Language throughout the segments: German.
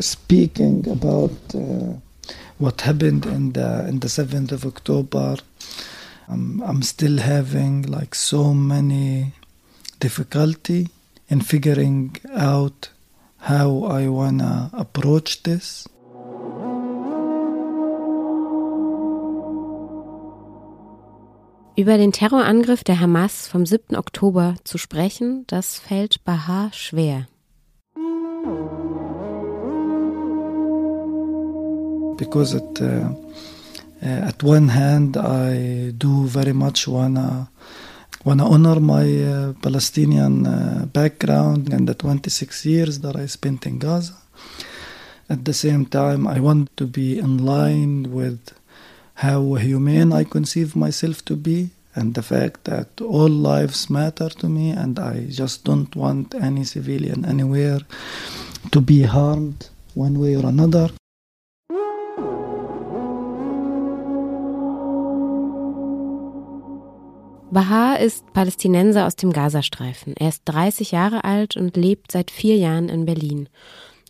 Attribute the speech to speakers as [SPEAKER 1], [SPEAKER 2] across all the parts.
[SPEAKER 1] Speaking about uh, what happened in the in the 7th of October, um, I'm still having like so many difficulty in figuring out how I wanna approach this.
[SPEAKER 2] Über den Terrorangriff der Hamas vom 7. Oktober zu sprechen, das fällt Baha schwer.
[SPEAKER 1] Because it, uh, uh, at one hand I do very much wanna wanna honor my uh, Palestinian uh, background and the 26 years that I spent in Gaza. At the same time, I want to be in line with how humane I conceive myself to be and the fact that all lives matter to me and I just don't want any civilian anywhere to be harmed one way or another.
[SPEAKER 2] Baha ist Palästinenser aus dem Gazastreifen. Er ist 30 Jahre alt und lebt seit vier Jahren in Berlin.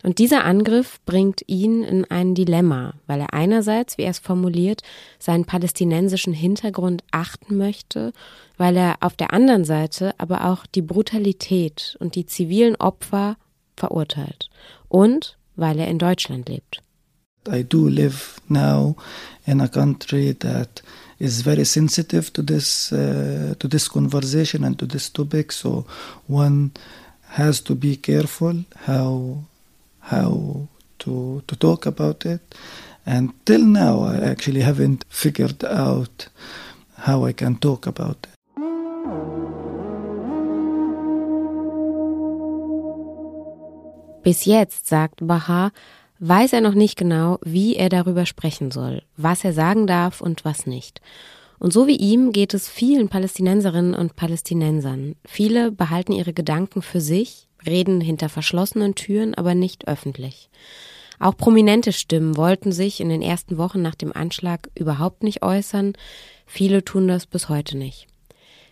[SPEAKER 2] Und dieser Angriff bringt ihn in ein Dilemma, weil er einerseits, wie er es formuliert, seinen palästinensischen Hintergrund achten möchte, weil er auf der anderen Seite aber auch die Brutalität und die zivilen Opfer verurteilt und weil er in Deutschland lebt.
[SPEAKER 1] I do live now in a country that is very sensitive to this uh, to this conversation and to this topic so one has to be careful how how to to talk about it. And till now, I actually haven't figured out how I can talk about it.
[SPEAKER 2] Bis jetzt, sagt Baha, weiß er noch nicht genau, wie er darüber sprechen soll, was er sagen darf und was nicht. Und so wie ihm geht es vielen Palästinenserinnen und Palästinensern. Viele behalten ihre Gedanken für sich, reden hinter verschlossenen Türen, aber nicht öffentlich. Auch prominente Stimmen wollten sich in den ersten Wochen nach dem Anschlag überhaupt nicht äußern. Viele tun das bis heute nicht.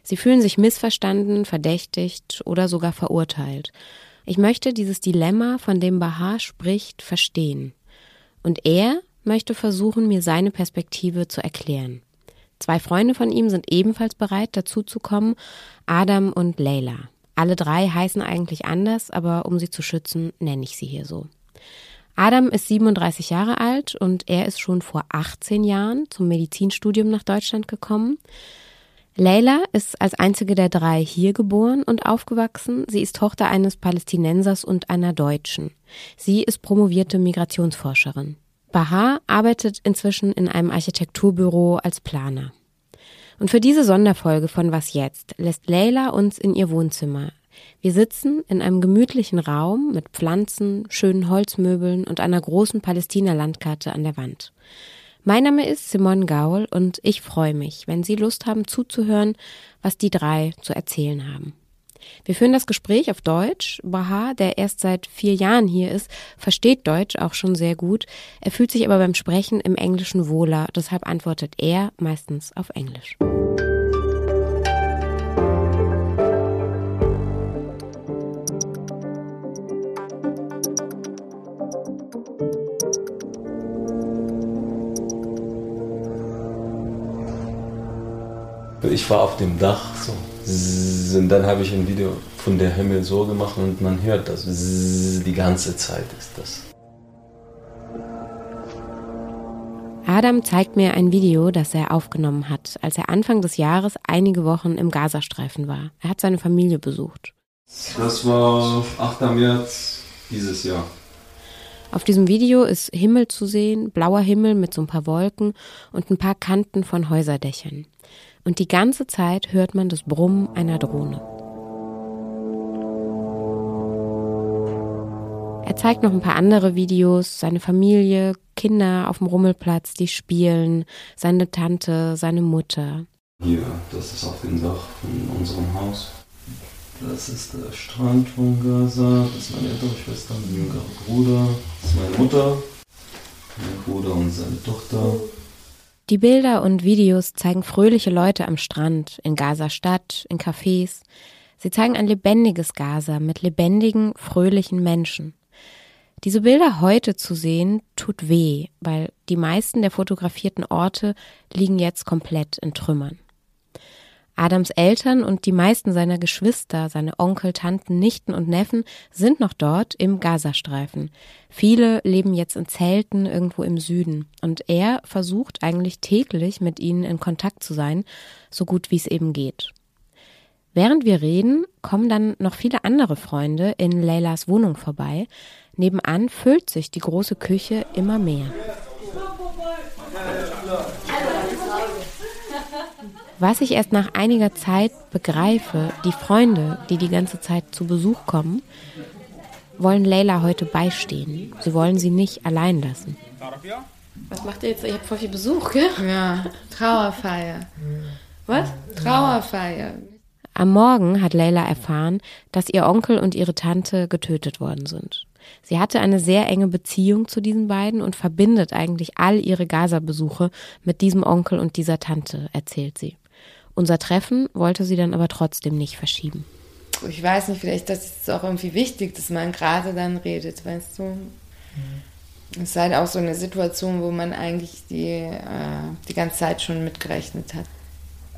[SPEAKER 2] Sie fühlen sich missverstanden, verdächtigt oder sogar verurteilt. Ich möchte dieses Dilemma, von dem Bahar spricht, verstehen. Und er möchte versuchen, mir seine Perspektive zu erklären. Zwei Freunde von ihm sind ebenfalls bereit, dazu zu kommen, Adam und Leila. Alle drei heißen eigentlich anders, aber um sie zu schützen, nenne ich sie hier so. Adam ist 37 Jahre alt und er ist schon vor 18 Jahren zum Medizinstudium nach Deutschland gekommen. Leila ist als einzige der drei hier geboren und aufgewachsen. Sie ist Tochter eines Palästinensers und einer Deutschen. Sie ist promovierte Migrationsforscherin. Bahar arbeitet inzwischen in einem Architekturbüro als Planer. Und für diese Sonderfolge von Was jetzt lässt Leila uns in ihr Wohnzimmer. Wir sitzen in einem gemütlichen Raum mit Pflanzen, schönen Holzmöbeln und einer großen Palästina-Landkarte an der Wand. Mein Name ist Simone Gaul und ich freue mich, wenn Sie Lust haben zuzuhören, was die drei zu erzählen haben. Wir führen das Gespräch auf Deutsch. Baha, der erst seit vier Jahren hier ist, versteht Deutsch auch schon sehr gut. Er fühlt sich aber beim Sprechen im Englischen wohler, deshalb antwortet er meistens auf Englisch.
[SPEAKER 3] Ich war auf dem Dach so und dann habe ich ein Video von der Himmel so gemacht und man hört das die ganze Zeit ist das.
[SPEAKER 2] Adam zeigt mir ein Video, das er aufgenommen hat, als er Anfang des Jahres einige Wochen im Gazastreifen war. Er hat seine Familie besucht.
[SPEAKER 3] Das war 8. März dieses Jahr.
[SPEAKER 2] Auf diesem Video ist Himmel zu sehen, blauer Himmel mit so ein paar Wolken und ein paar Kanten von Häuserdächern und die ganze Zeit hört man das Brummen einer Drohne. Er zeigt noch ein paar andere Videos, seine Familie, Kinder auf dem Rummelplatz, die spielen, seine Tante, seine Mutter.
[SPEAKER 3] Hier, das ist auf dem Dach von unserem Haus. Das ist der Strand von Gaza, das ist meine ältere Schwester, mein jüngerer Bruder, das ist meine Mutter, mein Bruder und seine Tochter.
[SPEAKER 2] Die Bilder und Videos zeigen fröhliche Leute am Strand, in Gaza-Stadt, in Cafés. Sie zeigen ein lebendiges Gaza mit lebendigen, fröhlichen Menschen. Diese Bilder heute zu sehen, tut weh, weil die meisten der fotografierten Orte liegen jetzt komplett in Trümmern. Adams Eltern und die meisten seiner Geschwister, seine Onkel, Tanten, Nichten und Neffen sind noch dort im Gazastreifen. Viele leben jetzt in Zelten irgendwo im Süden und er versucht eigentlich täglich mit ihnen in Kontakt zu sein, so gut wie es eben geht. Während wir reden, kommen dann noch viele andere Freunde in Leylas Wohnung vorbei. Nebenan füllt sich die große Küche immer mehr. Was ich erst nach einiger Zeit begreife, die Freunde, die die ganze Zeit zu Besuch kommen, wollen Leila heute beistehen. Sie wollen sie nicht allein lassen.
[SPEAKER 4] Was macht ihr jetzt? Ihr habt voll viel Besuch, gell?
[SPEAKER 5] Ja, Trauerfeier.
[SPEAKER 4] Was?
[SPEAKER 5] Trauerfeier.
[SPEAKER 2] Am Morgen hat Leila erfahren, dass ihr Onkel und ihre Tante getötet worden sind. Sie hatte eine sehr enge Beziehung zu diesen beiden und verbindet eigentlich all ihre Gaza-Besuche mit diesem Onkel und dieser Tante, erzählt sie. Unser Treffen wollte sie dann aber trotzdem nicht verschieben.
[SPEAKER 5] Ich weiß nicht, vielleicht das ist auch irgendwie wichtig, dass man gerade dann redet, weißt du? Mhm. Es ist halt auch so eine Situation, wo man eigentlich die, äh, die ganze Zeit schon mitgerechnet hat.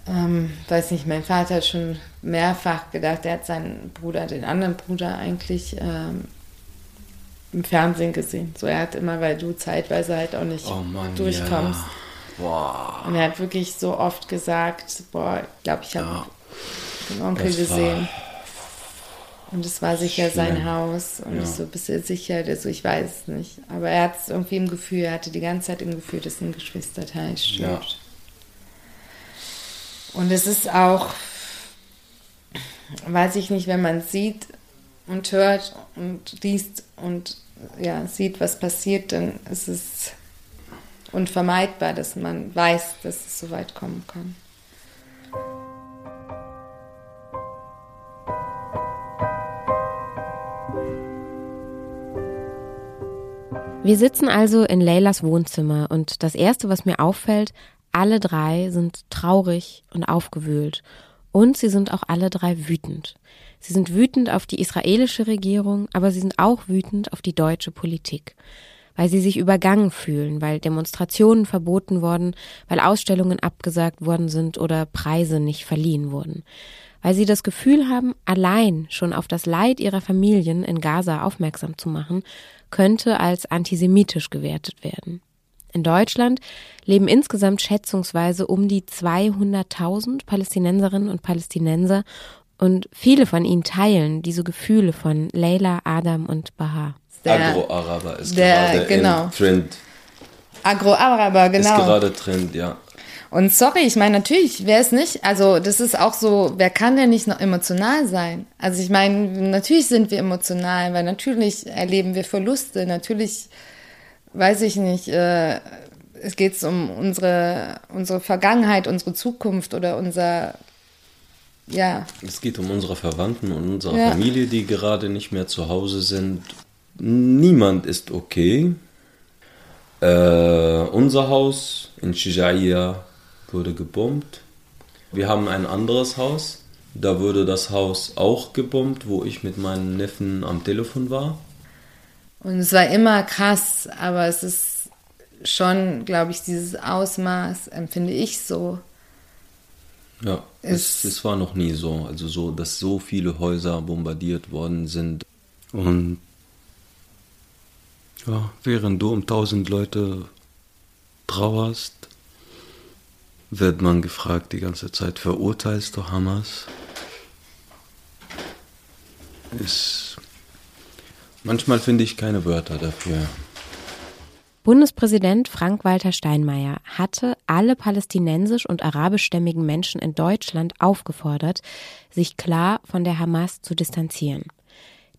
[SPEAKER 5] Ähm, weiß nicht, mein Vater hat schon mehrfach gedacht, er hat seinen Bruder, den anderen Bruder eigentlich ähm, im Fernsehen gesehen. So, er hat immer, weil du zeitweise halt auch nicht oh Mann, durchkommst. Ja. Boah. Und er hat wirklich so oft gesagt, boah, ich glaube, ich habe ja. den Onkel das gesehen. Und es war sicher schlimm. sein Haus. Und ja. ich so, bist du sicher? Der so, ich weiß es nicht. Aber er hat es irgendwie im Gefühl, er hatte die ganze Zeit im Gefühl, dass ein Geschwisterteil stirbt. Ja. Und es ist auch, weiß ich nicht, wenn man sieht und hört und liest und ja, sieht, was passiert, dann ist es unvermeidbar, dass man weiß, dass es so weit kommen kann.
[SPEAKER 2] Wir sitzen also in Leylas Wohnzimmer und das Erste, was mir auffällt, alle drei sind traurig und aufgewühlt und sie sind auch alle drei wütend. Sie sind wütend auf die israelische Regierung, aber sie sind auch wütend auf die deutsche Politik weil sie sich übergangen fühlen, weil Demonstrationen verboten wurden, weil Ausstellungen abgesagt worden sind oder Preise nicht verliehen wurden, weil sie das Gefühl haben, allein schon auf das Leid ihrer Familien in Gaza aufmerksam zu machen, könnte als antisemitisch gewertet werden. In Deutschland leben insgesamt schätzungsweise um die 200.000 Palästinenserinnen und Palästinenser und viele von ihnen teilen diese Gefühle von Leila, Adam und Bahar.
[SPEAKER 3] Agro-Araber ist der, gerade genau. Trend.
[SPEAKER 5] Agro-Araber, genau.
[SPEAKER 3] Ist gerade Trend, ja.
[SPEAKER 5] Und sorry, ich meine, natürlich, wer es nicht, also das ist auch so, wer kann denn nicht noch emotional sein? Also ich meine, natürlich sind wir emotional, weil natürlich erleben wir Verluste, natürlich, weiß ich nicht, äh, es geht um unsere, unsere Vergangenheit, unsere Zukunft oder unser, ja.
[SPEAKER 3] Es geht um unsere Verwandten und unsere ja. Familie, die gerade nicht mehr zu Hause sind Niemand ist okay. Äh, unser Haus in Shijaiya wurde gebombt. Wir haben ein anderes Haus. Da wurde das Haus auch gebombt, wo ich mit meinen Neffen am Telefon war.
[SPEAKER 5] Und es war immer krass, aber es ist schon, glaube ich, dieses Ausmaß empfinde ich so.
[SPEAKER 3] Ja, es, es, war noch nie so. Also so, dass so viele Häuser bombardiert worden sind. Und ja, während du um tausend Leute trauerst, wird man gefragt die ganze Zeit, verurteilst du Hamas? Ist manchmal finde ich keine Wörter dafür.
[SPEAKER 2] Bundespräsident Frank-Walter Steinmeier hatte alle palästinensisch und arabischstämmigen Menschen in Deutschland aufgefordert, sich klar von der Hamas zu distanzieren.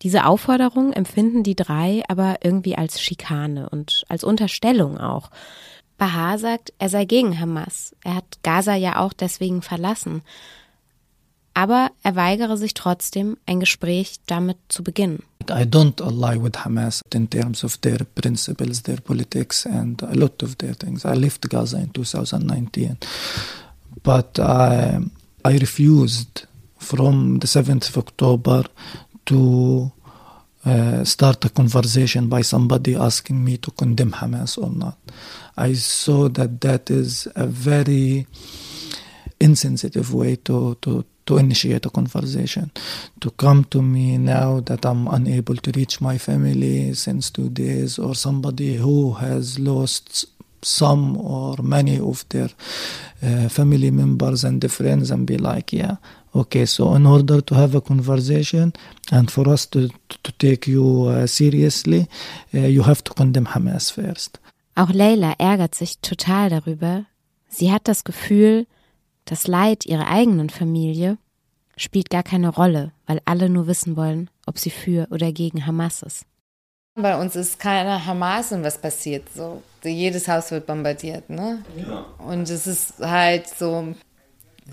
[SPEAKER 2] Diese Aufforderung empfinden die drei aber irgendwie als Schikane und als Unterstellung auch. Bahar sagt, er sei gegen Hamas. Er hat Gaza ja auch deswegen verlassen. Aber er weigere sich trotzdem, ein Gespräch damit zu beginnen.
[SPEAKER 1] I don't ally with Hamas in terms of their principles, their politics and a lot of their things. I left Gaza in 2019, but I, I refused from the 7th of October to uh, start a conversation by somebody asking me to condemn Hamas or not. I saw that that is a very insensitive way to, to, to initiate a conversation. To come to me now that I'm unable to reach my family since two days, or somebody who has lost some or many of their uh, family members and friends, and be like, yeah, okay, so in order to have a conversation and for us to, to take you uh, seriously, uh, you have to condemn Hamas first.
[SPEAKER 2] Auch Leila ärgert sich total darüber. Sie hat das Gefühl, das Leid ihrer eigenen Familie spielt gar keine Rolle, weil alle nur wissen wollen, ob sie für oder gegen Hamas ist.
[SPEAKER 5] Bei uns ist keiner Hamas und was passiert so. Jedes Haus wird bombardiert, ne? Ja. Und es ist halt so,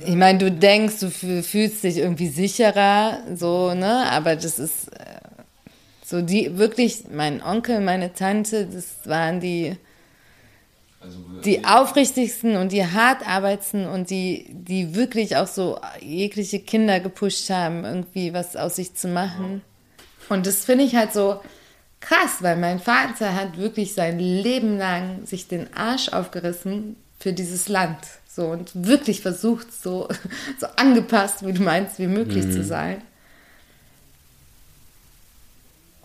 [SPEAKER 5] ich meine, du denkst, du fühlst dich irgendwie sicherer, so, ne? Aber das ist äh, so die, wirklich, mein Onkel, meine Tante, das waren die, also, die aufrichtigsten und die hart arbeitsten und die, die wirklich auch so jegliche Kinder gepusht haben, irgendwie was aus sich zu machen. Und das finde ich halt so krass, weil mein Vater hat wirklich sein Leben lang sich den Arsch aufgerissen für dieses Land. So und wirklich versucht, so, so angepasst, wie du meinst, wie möglich mhm. zu sein.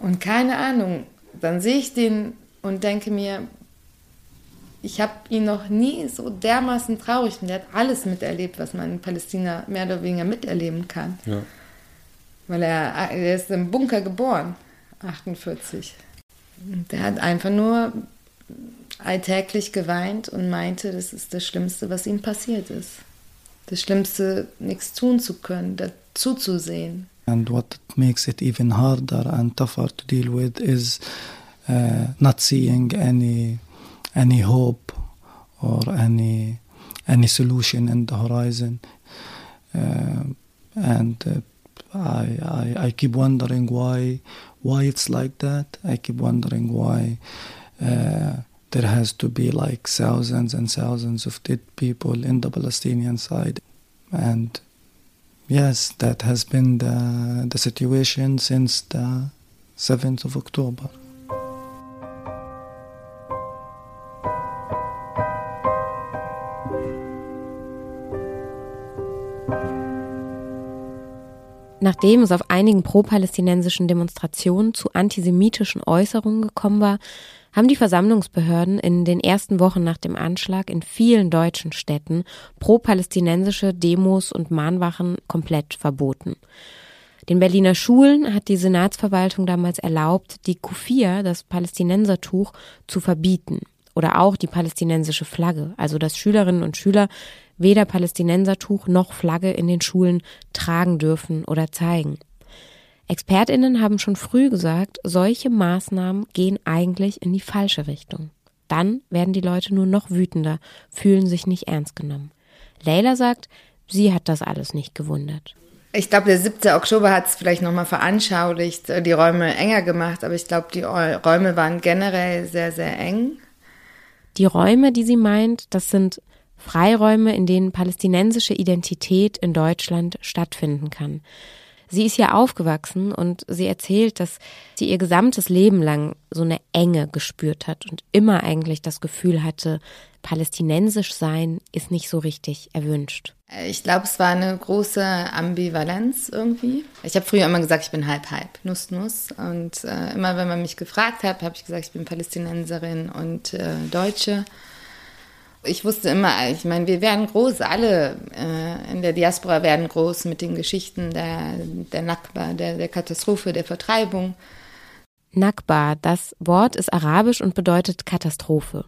[SPEAKER 5] Und keine Ahnung, dann sehe ich den und denke mir, ich habe ihn noch nie so dermaßen traurig und der hat alles miterlebt, was man in Palästina mehr oder weniger miterleben kann. Ja. Weil er, er ist im Bunker geboren, 48. Und der hat einfach nur alltäglich geweint und meinte, das ist das Schlimmste, was ihm passiert ist. Das Schlimmste, nichts tun zu können, dazu zu sehen.
[SPEAKER 1] And what makes it even harder and tougher to deal with is uh, not seeing any any hope or any any solution in the horizon. Uh, and uh, I, I, I keep wondering why why it's like that. I keep wondering why uh, there has to be like thousands and thousands of dead people in the Palestinian side, and yes, that has been the the situation since the seventh of October.
[SPEAKER 2] Nachdem es auf einigen pro-palästinensischen Demonstrationen zu antisemitischen Äußerungen gekommen war, haben die Versammlungsbehörden in den ersten Wochen nach dem Anschlag in vielen deutschen Städten pro-palästinensische Demos und Mahnwachen komplett verboten. Den Berliner Schulen hat die Senatsverwaltung damals erlaubt, die Kufia, das Palästinensertuch, zu verbieten oder auch die palästinensische Flagge, also dass Schülerinnen und Schüler weder Palästinensertuch noch Flagge in den Schulen tragen dürfen oder zeigen. Expertinnen haben schon früh gesagt, solche Maßnahmen gehen eigentlich in die falsche Richtung. Dann werden die Leute nur noch wütender, fühlen sich nicht ernst genommen. Leila sagt, sie hat das alles nicht gewundert.
[SPEAKER 5] Ich glaube, der 7. Oktober hat es vielleicht nochmal veranschaulicht, die Räume enger gemacht, aber ich glaube, die Räume waren generell sehr, sehr eng.
[SPEAKER 2] Die Räume, die sie meint, das sind Freiräume, in denen palästinensische Identität in Deutschland stattfinden kann. Sie ist ja aufgewachsen und sie erzählt, dass sie ihr gesamtes Leben lang so eine Enge gespürt hat und immer eigentlich das Gefühl hatte, palästinensisch sein ist nicht so richtig erwünscht.
[SPEAKER 5] Ich glaube, es war eine große Ambivalenz irgendwie. Ich habe früher immer gesagt, ich bin halb halb, Nuss Nuss. Und äh, immer wenn man mich gefragt hat, habe ich gesagt, ich bin Palästinenserin und äh, Deutsche ich wusste immer, ich meine, wir werden groß, alle äh, in der Diaspora werden groß mit den Geschichten der, der Nakba, der, der Katastrophe, der Vertreibung.
[SPEAKER 2] Nakba, das Wort ist arabisch und bedeutet Katastrophe.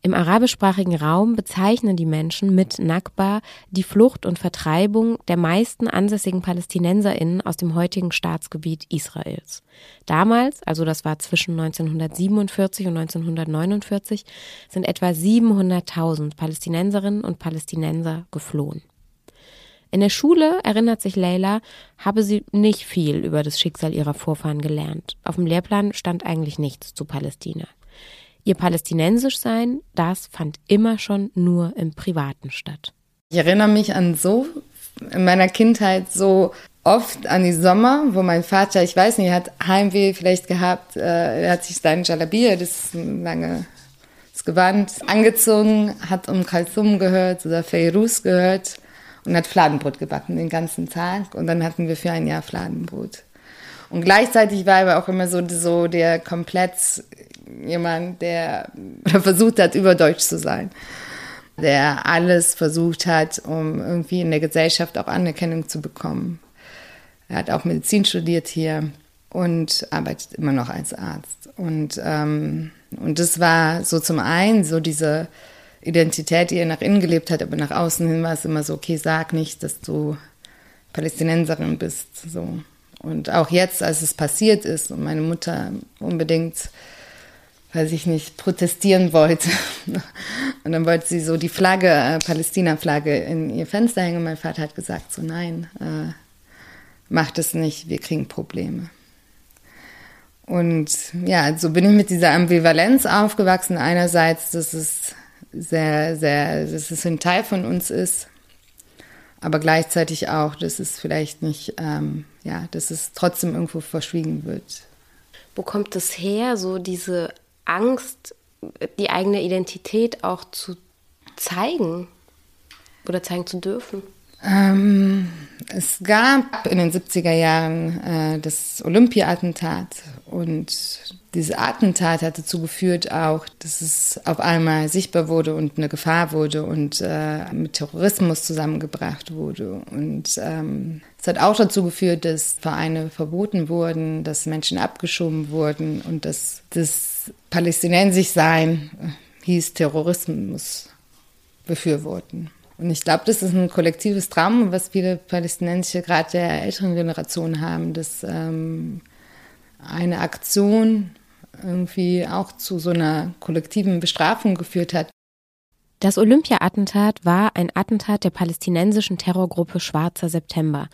[SPEAKER 2] Im arabischsprachigen Raum bezeichnen die Menschen mit Nakba die Flucht und Vertreibung der meisten ansässigen PalästinenserInnen aus dem heutigen Staatsgebiet Israels. Damals, also das war zwischen 1947 und 1949, sind etwa 700.000 Palästinenserinnen und Palästinenser geflohen. In der Schule, erinnert sich Leila, habe sie nicht viel über das Schicksal ihrer Vorfahren gelernt. Auf dem Lehrplan stand eigentlich nichts zu Palästina. Ihr palästinensisch sein, das fand immer schon nur im Privaten statt.
[SPEAKER 5] Ich erinnere mich an so in meiner Kindheit so oft an die Sommer, wo mein Vater, ich weiß nicht, hat Heimweh vielleicht gehabt, äh, er hat sich seinen Jalabia, das ein langes Gewand, angezogen, hat um Kalsum gehört oder Feiruz gehört und hat Fladenbrot gebacken den ganzen Tag und dann hatten wir für ein Jahr Fladenbrot. Und gleichzeitig war er auch immer so, so der komplett jemand, der versucht hat, überdeutsch zu sein. Der alles versucht hat, um irgendwie in der Gesellschaft auch Anerkennung zu bekommen. Er hat auch Medizin studiert hier und arbeitet immer noch als Arzt. Und, ähm, und das war so zum einen so diese Identität, die er nach innen gelebt hat, aber nach außen hin war es immer so, okay, sag nicht, dass du Palästinenserin bist. So. Und auch jetzt, als es passiert ist und meine Mutter unbedingt, weiß ich nicht, protestieren wollte. Und dann wollte sie so die Flagge, äh, Palästina-Flagge in ihr Fenster hängen. Mein Vater hat gesagt, so nein, äh, mach das nicht, wir kriegen Probleme. Und ja, so bin ich mit dieser Ambivalenz aufgewachsen. Einerseits, dass es sehr, sehr, dass es ein Teil von uns ist, aber gleichzeitig auch, dass es vielleicht nicht, ähm, ja, dass es trotzdem irgendwo verschwiegen wird.
[SPEAKER 2] Wo kommt es her, so diese Angst, die eigene Identität auch zu zeigen oder zeigen zu dürfen?
[SPEAKER 5] Ähm, es gab in den 70er Jahren äh, das Olympia-Attentat und dieses Attentat hat dazu geführt auch, dass es auf einmal sichtbar wurde und eine Gefahr wurde und äh, mit Terrorismus zusammengebracht wurde. Und ähm, es hat auch dazu geführt, dass Vereine verboten wurden, dass Menschen abgeschoben wurden und dass das palästinensisch sein hieß Terrorismus befürworten. Und ich glaube, das ist ein kollektives Trauma, was viele Palästinenser, gerade der älteren Generation haben, dass ähm, eine Aktion irgendwie auch zu so einer kollektiven Bestrafung geführt hat.
[SPEAKER 2] Das Olympia-Attentat war ein Attentat der palästinensischen Terrorgruppe Schwarzer September.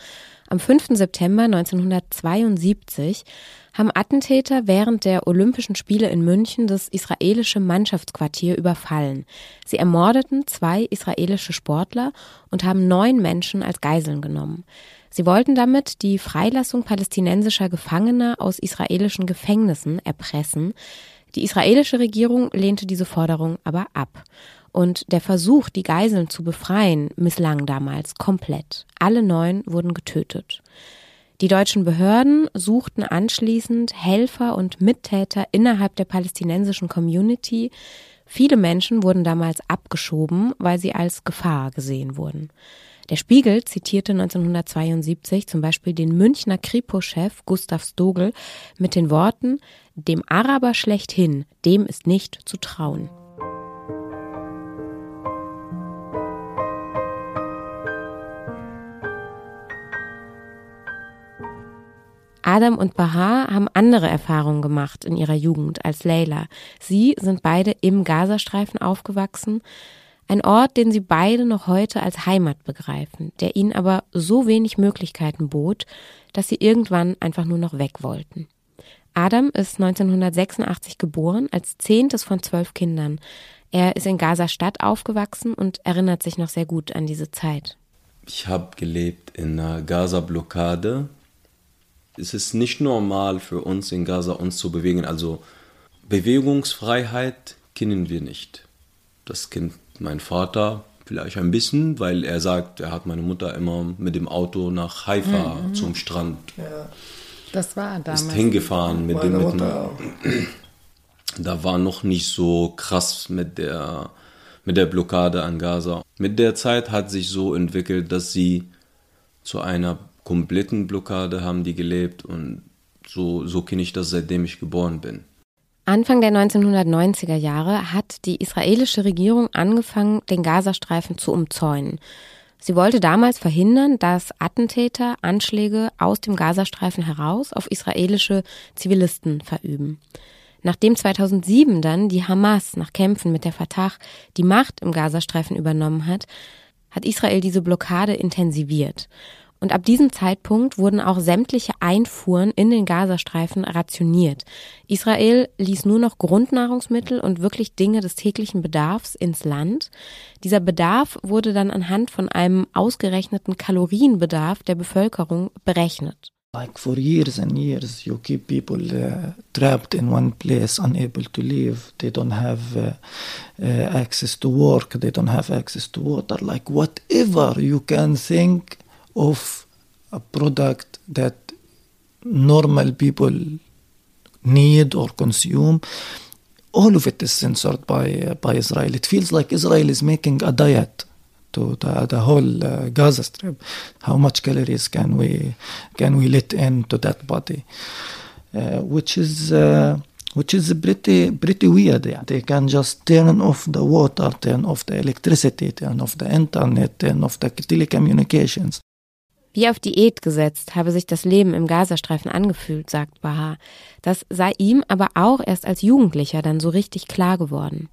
[SPEAKER 2] Am 5. September 1972 haben Attentäter während der Olympischen Spiele in München das israelische Mannschaftsquartier überfallen. Sie ermordeten zwei israelische Sportler und haben neun Menschen als Geiseln genommen. Sie wollten damit die Freilassung palästinensischer Gefangener aus israelischen Gefängnissen erpressen. Die israelische Regierung lehnte diese Forderung aber ab. Und der Versuch, die Geiseln zu befreien, misslang damals komplett. Alle neun wurden getötet. Die deutschen Behörden suchten anschließend Helfer und Mittäter innerhalb der palästinensischen Community. Viele Menschen wurden damals abgeschoben, weil sie als Gefahr gesehen wurden. Der Spiegel zitierte 1972 zum Beispiel den Münchner Kripo-Chef Gustav Stogel mit den Worten, dem Araber schlechthin, dem ist nicht zu trauen. Adam und Bahar haben andere Erfahrungen gemacht in ihrer Jugend als Leila. Sie sind beide im Gazastreifen aufgewachsen, ein Ort, den sie beide noch heute als Heimat begreifen, der ihnen aber so wenig Möglichkeiten bot, dass sie irgendwann einfach nur noch weg wollten. Adam ist 1986 geboren, als zehntes von zwölf Kindern. Er ist in Gaza-Stadt aufgewachsen und erinnert sich noch sehr gut an diese Zeit.
[SPEAKER 3] Ich habe gelebt in einer Gaza-Blockade es ist nicht normal für uns in Gaza uns zu bewegen. Also Bewegungsfreiheit kennen wir nicht. Das kennt mein Vater vielleicht ein bisschen, weil er sagt, er hat meine Mutter immer mit dem Auto nach Haifa mhm. zum Strand. Ja.
[SPEAKER 5] Das war damals.
[SPEAKER 3] Ist hingefahren mit dem. Mit da war noch nicht so krass mit der mit der Blockade an Gaza. Mit der Zeit hat sich so entwickelt, dass sie zu einer kompletten Blockade haben die gelebt und so, so kenne ich das, seitdem ich geboren bin.
[SPEAKER 2] Anfang der 1990er Jahre hat die israelische Regierung angefangen, den Gazastreifen zu umzäunen. Sie wollte damals verhindern, dass Attentäter Anschläge aus dem Gazastreifen heraus auf israelische Zivilisten verüben. Nachdem 2007 dann die Hamas nach Kämpfen mit der Fatah die Macht im Gazastreifen übernommen hat, hat Israel diese Blockade intensiviert. Und ab diesem Zeitpunkt wurden auch sämtliche Einfuhren in den Gazastreifen rationiert. Israel ließ nur noch Grundnahrungsmittel und wirklich Dinge des täglichen Bedarfs ins Land. Dieser Bedarf wurde dann anhand von einem ausgerechneten Kalorienbedarf der Bevölkerung berechnet.
[SPEAKER 1] Like for years and years, you keep people uh, trapped in one place, unable to leave. They don't have uh, uh, access to work. They don't have access to water. Like whatever you can think of a product that normal people need or consume, all of it is censored by by Israel. It feels like Israel is making a diet to the, the whole uh, Gaza Strip. How much calories can we can we let into that body? Uh, which is uh, which is pretty pretty weird. Yeah. They can just turn off the water, turn off the electricity, turn off the internet, turn off the telecommunications.
[SPEAKER 2] Wie auf Diät gesetzt habe sich das Leben im Gazastreifen angefühlt, sagt Bahar. Das sei ihm aber auch erst als Jugendlicher dann so richtig klar geworden.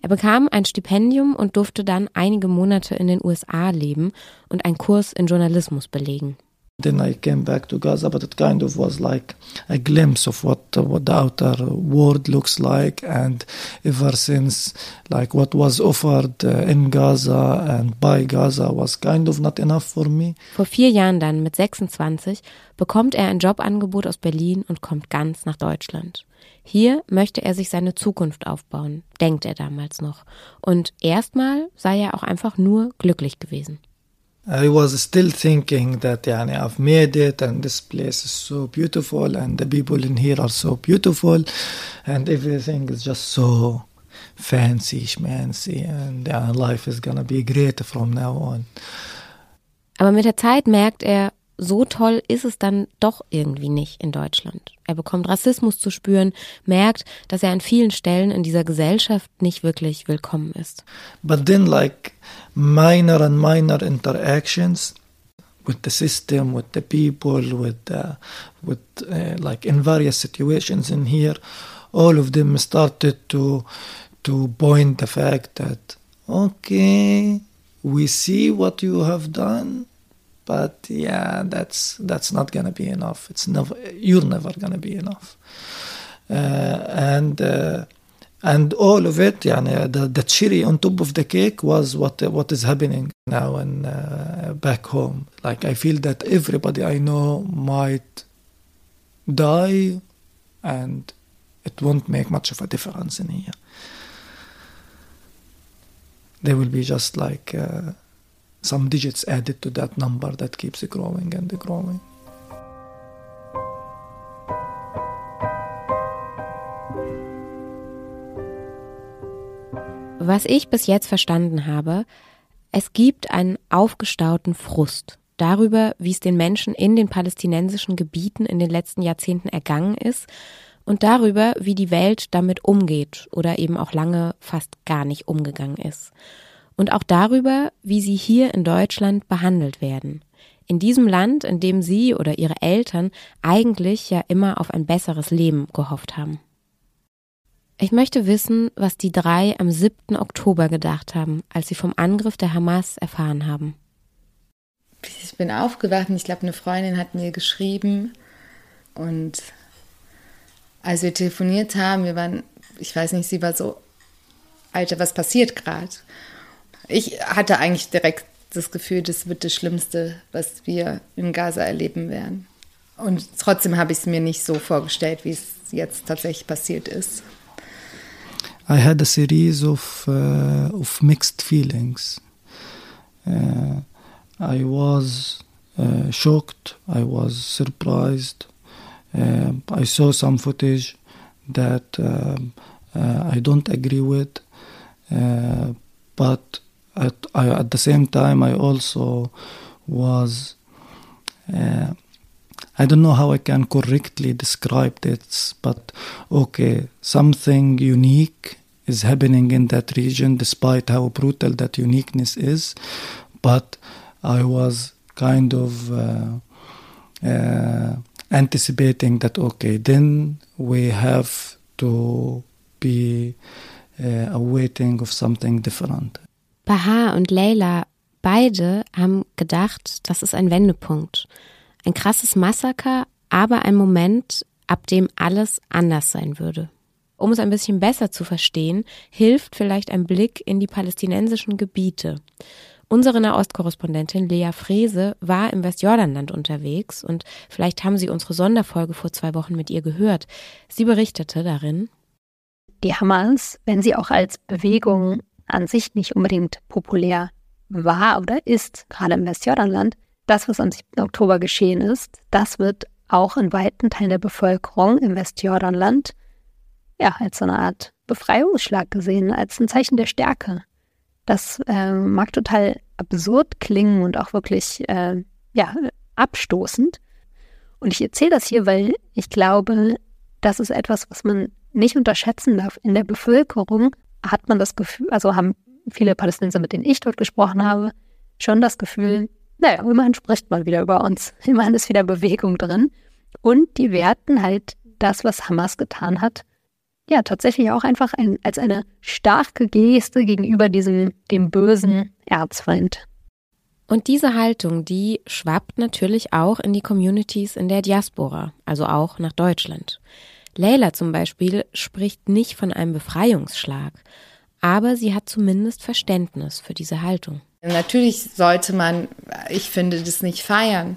[SPEAKER 2] Er bekam ein Stipendium und durfte dann einige Monate in den USA leben und einen Kurs in Journalismus belegen.
[SPEAKER 1] Then I came back to Gaza, but it kind of was like a glimpse of what what the outer world looks like, and ever since, like what was offered uh, in Gaza and by Gaza was kind of not enough for me.
[SPEAKER 2] Vor vier Jahren dann, mit 26, bekommt er ein Jobangebot aus Berlin und kommt ganz nach Deutschland. Hier möchte er sich seine Zukunft aufbauen, denkt er damals noch. Und erstmal sei er auch einfach nur glücklich gewesen.
[SPEAKER 1] I was still thinking that yani, I've made it and this place is so beautiful and the people in here are so beautiful and everything is just so fancy, schmancy and yeah, life is gonna be great from now on.
[SPEAKER 2] Aber mit der Zeit merkt er, so toll ist es dann doch irgendwie nicht in Deutschland. Er bekommt Rassismus zu spüren, merkt, dass er an vielen Stellen in dieser Gesellschaft nicht wirklich willkommen ist.
[SPEAKER 1] But then like minor and minor interactions with the system, with the people, with the, with uh, like in various situations in here, all of them started to to point the fact that okay, we see what you have done but yeah that's that's not gonna be enough. It's never you're never gonna be enough. Uh, and uh, and all of it يعني the, the cherry on top of the cake was what what is happening now and uh, back home like i feel that everybody i know might die and it won't make much of a difference in here they will be just like uh, some digits added to that number that keeps growing and growing.
[SPEAKER 2] Was ich bis jetzt verstanden habe, es gibt einen aufgestauten Frust darüber, wie es den Menschen in den palästinensischen Gebieten in den letzten Jahrzehnten ergangen ist und darüber, wie die Welt damit umgeht oder eben auch lange fast gar nicht umgegangen ist und auch darüber, wie sie hier in Deutschland behandelt werden. In diesem Land, in dem sie oder ihre Eltern eigentlich ja immer auf ein besseres Leben gehofft haben. Ich möchte wissen, was die drei am 7. Oktober gedacht haben, als sie vom Angriff der Hamas erfahren haben.
[SPEAKER 5] Ich bin aufgewacht und ich glaube, eine Freundin hat mir geschrieben und als wir telefoniert haben, wir waren, ich weiß nicht, sie war so, Alter, was passiert gerade? Ich hatte eigentlich direkt das Gefühl, das wird das Schlimmste, was wir in Gaza erleben werden. Und trotzdem habe ich es mir nicht so vorgestellt, wie es jetzt tatsächlich passiert ist.
[SPEAKER 1] I had a series of uh, of mixed feelings. Uh, I was uh, shocked. I was surprised. I saw some footage that uh, I don't agree with, but at, I, at the same time, I also was. Uh, I don't know how I can correctly describe this, but okay, something unique is happening in that region, despite how brutal that uniqueness is. But I was kind of uh, uh, anticipating that okay, then we have to be uh, awaiting of something different.
[SPEAKER 2] Bahar und Leila Beide haben gedacht, das ist ein Wendepunkt. Ein krasses Massaker, aber ein Moment, ab dem alles anders sein würde. Um es ein bisschen besser zu verstehen, hilft vielleicht ein Blick in die palästinensischen Gebiete. Unsere Nahostkorrespondentin Lea Frese war im Westjordanland unterwegs und vielleicht haben Sie unsere Sonderfolge vor zwei Wochen mit ihr gehört. Sie berichtete darin,
[SPEAKER 6] die Hamas, wenn sie auch als Bewegung an sich nicht unbedingt populär war oder ist, gerade im Westjordanland, das, was am 7. Oktober geschehen ist, das wird auch in weiten Teilen der Bevölkerung im Westjordanland ja, als so eine Art Befreiungsschlag gesehen, als ein Zeichen der Stärke. Das äh, mag total absurd klingen und auch wirklich äh, ja, abstoßend. Und ich erzähle das hier, weil ich glaube, das ist etwas, was man nicht unterschätzen darf. In der Bevölkerung hat man das Gefühl, also haben viele Palästinenser, mit denen ich dort gesprochen habe, schon das Gefühl, naja, immerhin spricht man wieder über uns. Immerhin ist wieder Bewegung drin. Und die werten halt das, was Hamas getan hat, ja tatsächlich auch einfach ein, als eine starke Geste gegenüber diesem dem bösen Erzfeind.
[SPEAKER 2] Und diese Haltung, die schwappt natürlich auch in die Communities in der Diaspora, also auch nach Deutschland. Leila zum Beispiel spricht nicht von einem Befreiungsschlag, aber sie hat zumindest Verständnis für diese Haltung.
[SPEAKER 5] Natürlich sollte man, ich finde, das nicht feiern.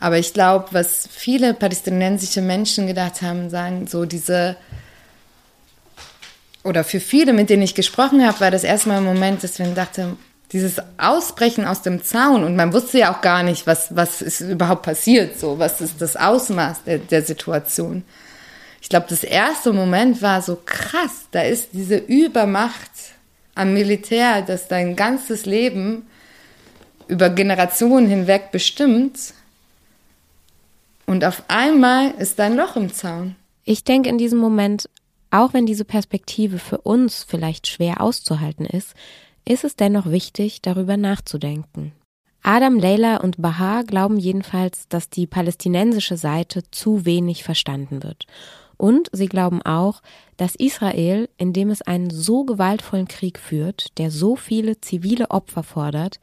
[SPEAKER 5] Aber ich glaube, was viele palästinensische Menschen gedacht haben, sagen so diese oder für viele, mit denen ich gesprochen habe, war das erstmal ein Moment, dass man dachte, dieses Ausbrechen aus dem Zaun und man wusste ja auch gar nicht, was, was ist überhaupt passiert, so, was ist das Ausmaß der, der Situation. Ich glaube, das erste Moment war so krass, da ist diese Übermacht am Militär, das dein ganzes Leben über Generationen hinweg bestimmt und auf einmal ist da ein Loch im Zaun.
[SPEAKER 2] Ich denke in diesem Moment auch wenn diese Perspektive für uns vielleicht schwer auszuhalten ist, ist es dennoch wichtig, darüber nachzudenken. Adam, Leila und Baha glauben jedenfalls, dass die palästinensische Seite zu wenig verstanden wird. Und sie glauben auch, dass Israel, indem es einen so gewaltvollen Krieg führt, der so viele zivile Opfer fordert,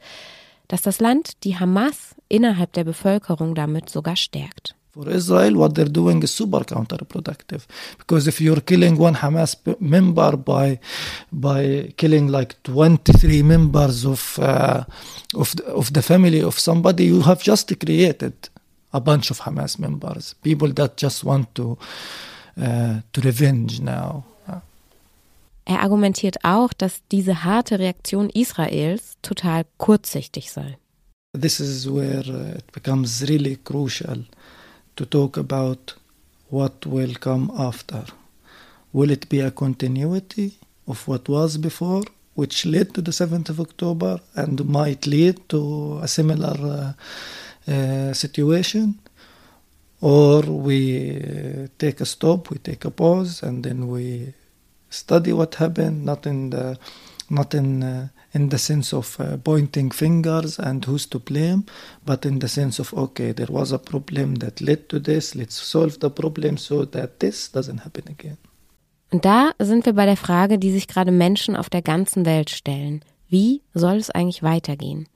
[SPEAKER 2] dass das Land die Hamas innerhalb der Bevölkerung damit sogar stärkt.
[SPEAKER 1] For Israel, what they're doing is super counterproductive because if you're killing one Hamas member by by killing like 23 members of uh, of the, of the family of somebody, you have just created a bunch of Hamas members, people that just want to uh, to revenge now.
[SPEAKER 2] Er argumentiert auch, dass diese harte Reaktion Israels total kurzsichtig sei.
[SPEAKER 1] This is where uh, it becomes really crucial to talk about what will come after. Will it be a continuity of what was before, which led to the 7th of October and might lead to a similar uh, uh, situation? Or we uh, take a stop, we take a pause, and then we study what happened, not in the not in uh, in the sense of uh, pointing fingers and who's to blame, but in the sense of okay, there was a problem that led to this. Let's solve the problem so that this doesn't happen again.
[SPEAKER 2] Und da sind wir bei der Frage, die sich gerade Menschen auf der ganzen Welt stellen. Wie soll es eigentlich weitergehen?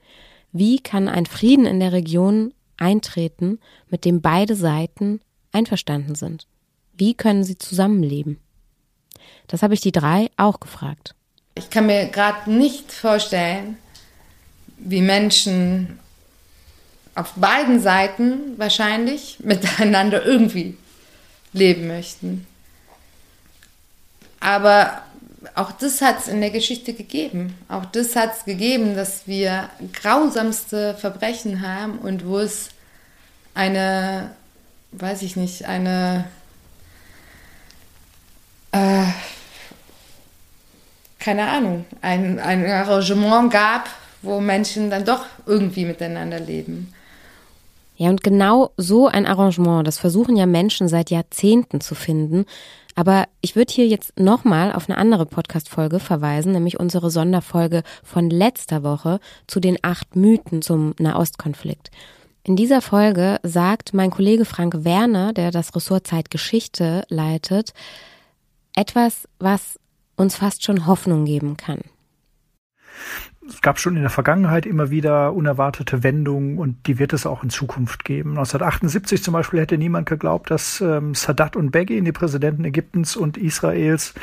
[SPEAKER 2] Wie kann ein Frieden in der Region eintreten, mit dem beide Seiten einverstanden sind? Wie können sie zusammenleben? Das habe ich die drei auch gefragt.
[SPEAKER 5] Ich kann mir gerade nicht vorstellen, wie Menschen auf beiden Seiten wahrscheinlich miteinander irgendwie leben möchten. Aber auch das hat es in der Geschichte gegeben. Auch das hat es gegeben, dass wir grausamste Verbrechen haben und wo es eine, weiß ich nicht, eine äh, keine Ahnung, ein, ein Arrangement gab, wo Menschen dann doch irgendwie miteinander leben.
[SPEAKER 2] Ja, und genau so ein Arrangement, das versuchen ja Menschen seit Jahrzehnten zu finden. Aber ich würde hier jetzt nochmal auf eine andere Podcast-Folge verweisen, nämlich unsere Sonderfolge von letzter Woche zu den acht Mythen zum Nahostkonflikt. In dieser Folge sagt mein Kollege Frank Werner, der das Ressort Zeitgeschichte leitet, etwas, was uns fast schon Hoffnung geben kann.
[SPEAKER 7] es gab schon in der Vergangenheit immer wieder unerwartete Wendungen und die wird es auch in Zukunft geben. 1978 zum Beispiel hätte niemand geglaubt, dass ähm, Sadat und Begin, die Präsidenten Ägyptens und Israels,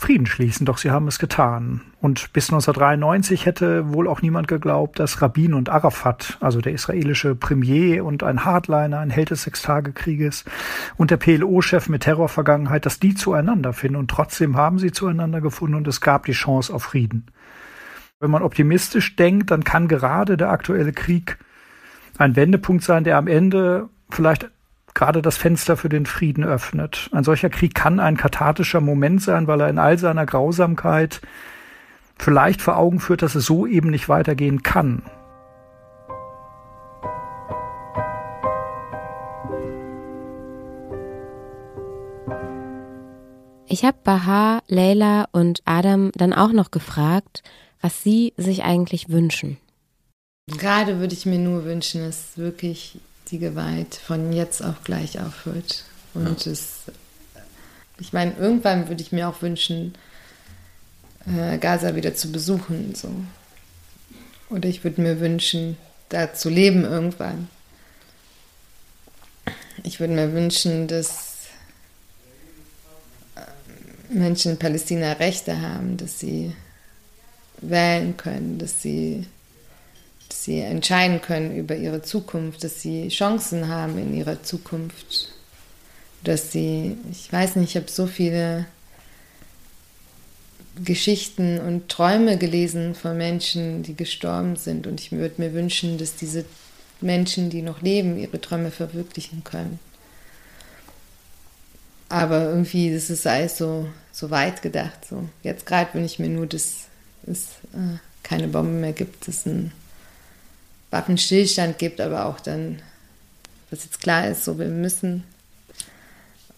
[SPEAKER 7] Frieden schließen, doch sie haben es getan. Und bis 1993 hätte wohl auch niemand geglaubt, dass Rabin und Arafat, also der israelische Premier und ein Hardliner, ein Held des Sechstagekrieges und der PLO-Chef mit Terrorvergangenheit, dass die zueinander finden. Und trotzdem haben sie zueinander gefunden und es gab die Chance auf Frieden. Wenn man optimistisch denkt, dann kann gerade der aktuelle Krieg ein Wendepunkt sein, der am Ende vielleicht gerade das Fenster für den Frieden öffnet. Ein solcher Krieg kann ein kathartischer Moment sein, weil er in all seiner Grausamkeit vielleicht vor Augen führt, dass es so eben nicht weitergehen kann.
[SPEAKER 2] Ich habe Baha, Leila und Adam dann auch noch gefragt, was sie sich eigentlich wünschen.
[SPEAKER 5] Gerade würde ich mir nur wünschen, dass wirklich die Gewalt von jetzt auf gleich aufhört. Und ja. es, ich meine, irgendwann würde ich mir auch wünschen, äh, Gaza wieder zu besuchen. So. Oder ich würde mir wünschen, da zu leben irgendwann. Ich würde mir wünschen, dass äh, Menschen in Palästina Rechte haben, dass sie wählen können, dass sie dass sie entscheiden können über ihre Zukunft, dass sie Chancen haben in ihrer Zukunft, dass sie, ich weiß nicht, ich habe so viele Geschichten und Träume gelesen von Menschen, die gestorben sind und ich würde mir wünschen, dass diese Menschen, die noch leben, ihre Träume verwirklichen können. Aber irgendwie, das ist alles so, so weit gedacht. So. Jetzt gerade wünsche ich mir nur, dass es äh, keine Bombe mehr gibt, dass ein Waffenstillstand gibt, aber auch dann, was jetzt klar ist, so wir müssen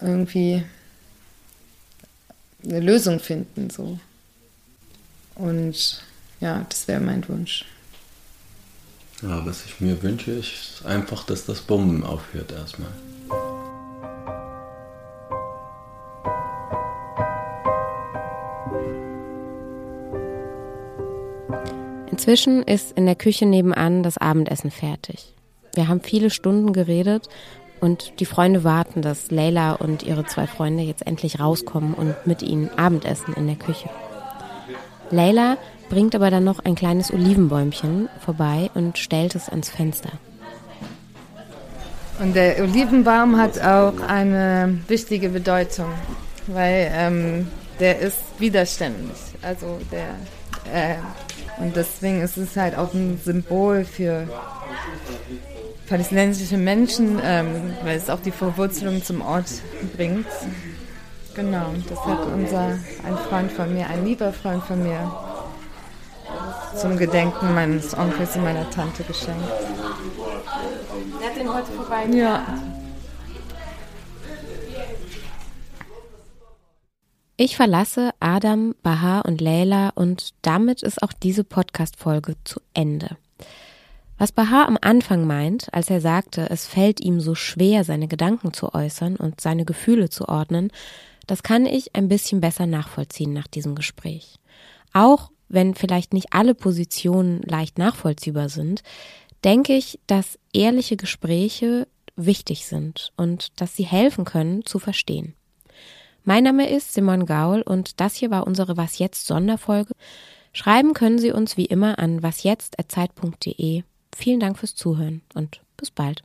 [SPEAKER 5] irgendwie eine Lösung finden, so. Und ja, das wäre mein Wunsch.
[SPEAKER 3] Ja, was ich mir wünsche, ist einfach, dass das Bomben aufhört erstmal.
[SPEAKER 2] Inzwischen ist in der Küche nebenan das Abendessen fertig. Wir haben viele Stunden geredet und die Freunde warten, dass Leila und ihre zwei Freunde jetzt endlich rauskommen und mit ihnen Abendessen in der Küche. Leila bringt aber dann noch ein kleines Olivenbäumchen vorbei und stellt es ans Fenster.
[SPEAKER 5] Und der Olivenbaum hat auch eine wichtige Bedeutung, weil ähm, der ist widerständig. Also der äh, und deswegen ist es halt auch ein Symbol für palästinensische Menschen, ähm, weil es auch die Verwurzelung zum Ort bringt. Genau, das hat unser, ein Freund von mir, ein lieber Freund von mir, zum Gedenken meines Onkels und meiner Tante geschenkt.
[SPEAKER 4] Er hat den heute vorbei.
[SPEAKER 5] Ja.
[SPEAKER 2] Ich verlasse Adam, Baha und Leila und damit ist auch diese Podcast-Folge zu Ende. Was Baha am Anfang meint, als er sagte, es fällt ihm so schwer, seine Gedanken zu äußern und seine Gefühle zu ordnen, das kann ich ein bisschen besser nachvollziehen nach diesem Gespräch. Auch wenn vielleicht nicht alle Positionen leicht nachvollziehbar sind, denke ich, dass ehrliche Gespräche wichtig sind und dass sie helfen können zu verstehen. Mein Name ist Simon Gaul und das hier war unsere Was jetzt Sonderfolge. Schreiben können Sie uns wie immer an wasjetzt@zeit.de. Vielen Dank fürs Zuhören und bis bald.